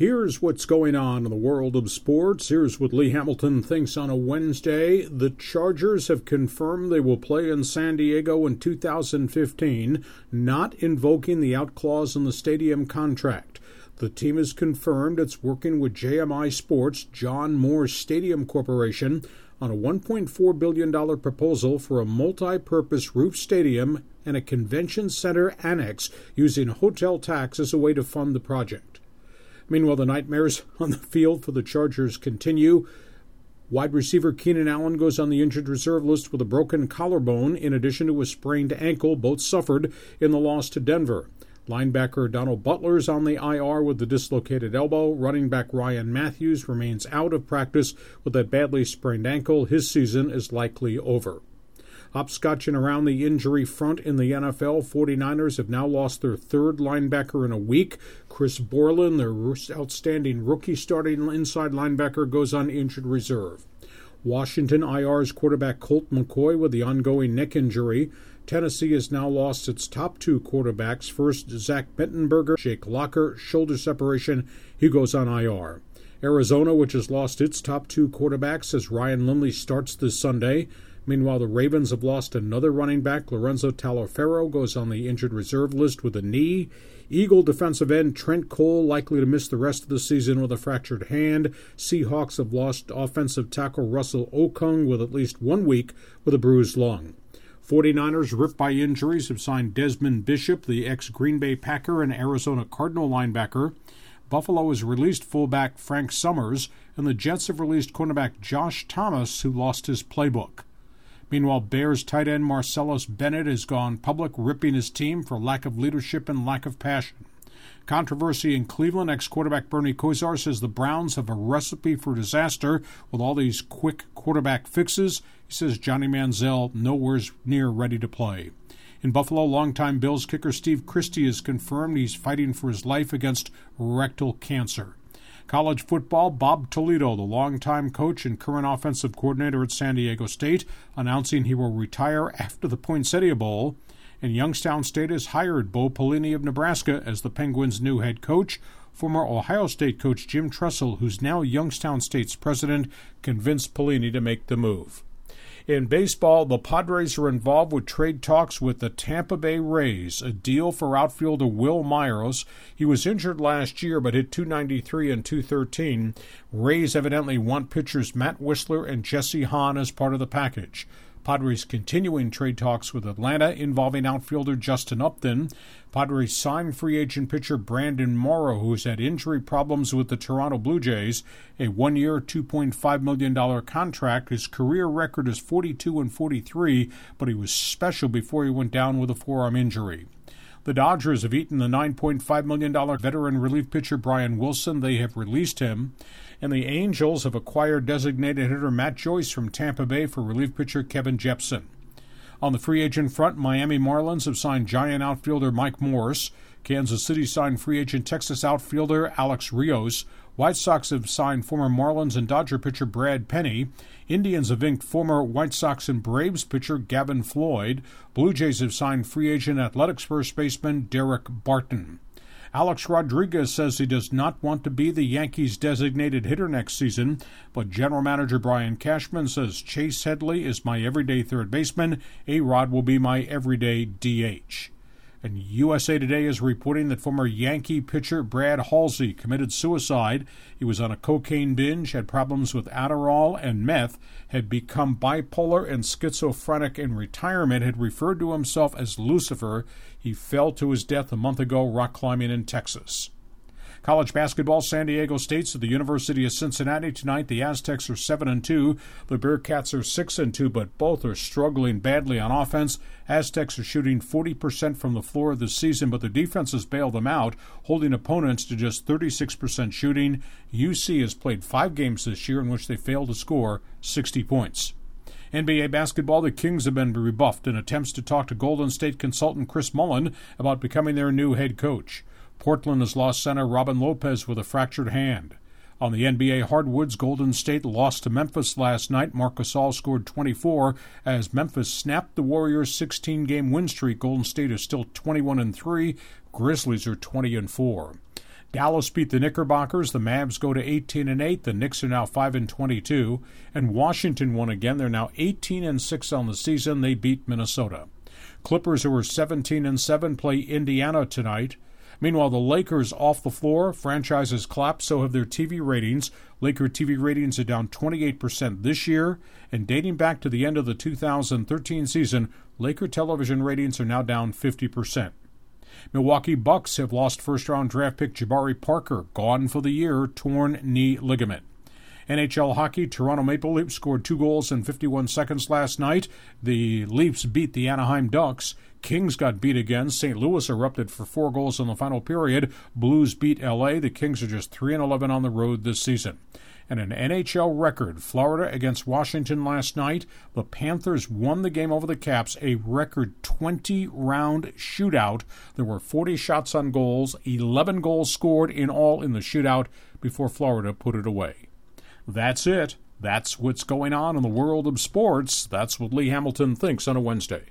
Here's what's going on in the world of sports. Here's what Lee Hamilton thinks on a Wednesday. The Chargers have confirmed they will play in San Diego in 2015, not invoking the out clause in the stadium contract. The team has confirmed it's working with JMI Sports, John Moore Stadium Corporation, on a $1.4 billion proposal for a multi purpose roof stadium and a convention center annex using hotel tax as a way to fund the project. Meanwhile, the nightmares on the field for the Chargers continue. Wide receiver Keenan Allen goes on the injured reserve list with a broken collarbone, in addition to a sprained ankle, both suffered in the loss to Denver. Linebacker Donald Butler is on the IR with the dislocated elbow. Running back Ryan Mathews remains out of practice with a badly sprained ankle. His season is likely over. Hopscotching around the injury front in the NFL, 49ers have now lost their third linebacker in a week. Chris Borland, their outstanding rookie starting inside linebacker, goes on injured reserve. Washington IR's quarterback Colt McCoy with the ongoing neck injury. Tennessee has now lost its top two quarterbacks. First, Zach Mettenberger, Jake Locker, shoulder separation. He goes on IR. Arizona, which has lost its top two quarterbacks as Ryan Lindley starts this Sunday. Meanwhile, the Ravens have lost another running back. Lorenzo Taliaferro goes on the injured reserve list with a knee. Eagle defensive end Trent Cole likely to miss the rest of the season with a fractured hand. Seahawks have lost offensive tackle Russell Okung with at least one week with a bruised lung. 49ers, ripped by injuries, have signed Desmond Bishop, the ex Green Bay Packer and Arizona Cardinal linebacker. Buffalo has released fullback Frank Summers, and the Jets have released cornerback Josh Thomas, who lost his playbook. Meanwhile, Bears tight end Martellus Bennett has gone public ripping his team for lack of leadership and lack of passion. Controversy in Cleveland. Ex quarterback Bernie Kosar says the Browns have a recipe for disaster with all these quick quarterback fixes. He says Johnny Manziel nowhere's near ready to play. In Buffalo, longtime Bills kicker Steve Christie has confirmed he's fighting for his life against rectal cancer. College football, Bob Toledo, the longtime coach and current offensive coordinator at San Diego State, announcing he will retire after the Poinsettia Bowl. And Youngstown State has hired Bo Pelini of Nebraska as the Penguins' new head coach. Former Ohio State coach Jim Tressel, who's now Youngstown State's president, convinced Pelini to make the move. In baseball, the Padres are involved with trade talks with the Tampa Bay Rays, a deal for outfielder Wil Myers. He was injured last year but hit 293 and 213. Rays evidently want pitchers Matt Wisler and Jesse Hahn as part of the package. Padres continuing trade talks with Atlanta involving outfielder Justin Upton. Padres signed free agent pitcher Brandon Morrow, who's had injury problems with the Toronto Blue Jays, a one year, $2.5 million contract. His career record is 42 and 43, but he was special before he went down with a forearm injury. The Dodgers have eaten the $9.5 million veteran relief pitcher Brian Wilson. They have released him and the Angels have acquired designated hitter Matt Joyce from Tampa Bay for relief pitcher Kevin Jepsen. On the free agent front, Miami Marlins have signed giant outfielder Mike Morse. Kansas City signed free agent Texas outfielder Alex Rios. White Sox have signed former Marlins and Dodger pitcher Brad Penny. Indians have inked former White Sox and Braves pitcher Gavin Floyd. Blue Jays have signed free agent Athletics first baseman Daric Barton. Alex Rodriguez says he does not want to be the Yankees' designated hitter next season, but general manager Brian Cashman says Chase Headley is my everyday third baseman. A Rod will be my everyday DH. And USA Today is reporting that former Yankee pitcher Brad Halsey committed suicide. He was on a cocaine binge, had problems with Adderall and meth, had become bipolar and schizophrenic in retirement, had referred to himself as Lucifer. He fell to his death a month ago rock climbing in Texas. College basketball, San Diego State's at the University of Cincinnati tonight. The Aztecs are 7 and 2. The Bearcats are 6 and 2, but both are struggling badly on offense. Aztecs are shooting 40% from the floor this season, but the defense has bailed them out, holding opponents to just 36% shooting. UC has played 5 games this year in which they failed to score 60 points. NBA basketball, the Kings have been rebuffed in attempts to talk to Golden State consultant Chris Mullin about becoming their new head coach. Portland has lost center Robin Lopez with a fractured hand. On the NBA hardwoods, Golden State lost to Memphis last night. Marc Gasol scored 24 as Memphis snapped the Warriors' 16-game win streak. Golden State is still 21 and 3. Grizzlies are 20 and 4. Dallas beat the Knickerbockers. The Mavs go to 18 and 8. The Knicks are now 5 and 22. And Washington won again. They're now 18 and 6 on the season. They beat Minnesota. Clippers, who are 17 and 7, play Indiana tonight. Meanwhile, the Lakers off the floor. Franchises clap, so have their TV ratings. Laker TV ratings are down 28% this year, and dating back to the end of the 2013 season, Laker television ratings are now down 50%. Milwaukee Bucks have lost first round draft pick Jabari Parker, gone for the year, torn knee ligament. NHL hockey, Toronto Maple Leafs scored two goals in 51 seconds last night. The Leafs beat the Anaheim Ducks. Kings got beat again. St. Louis erupted for four goals in the final period. Blues beat LA. The Kings are just 3 and 11 on the road this season. And an NHL record, Florida against Washington last night. The Panthers won the game over the Caps, a record 20 round shootout. There were 40 shots on goals, 11 goals scored in all in the shootout before Florida put it away. That's it. That's what's going on in the world of sports. That's what Lee Hamilton thinks on a Wednesday.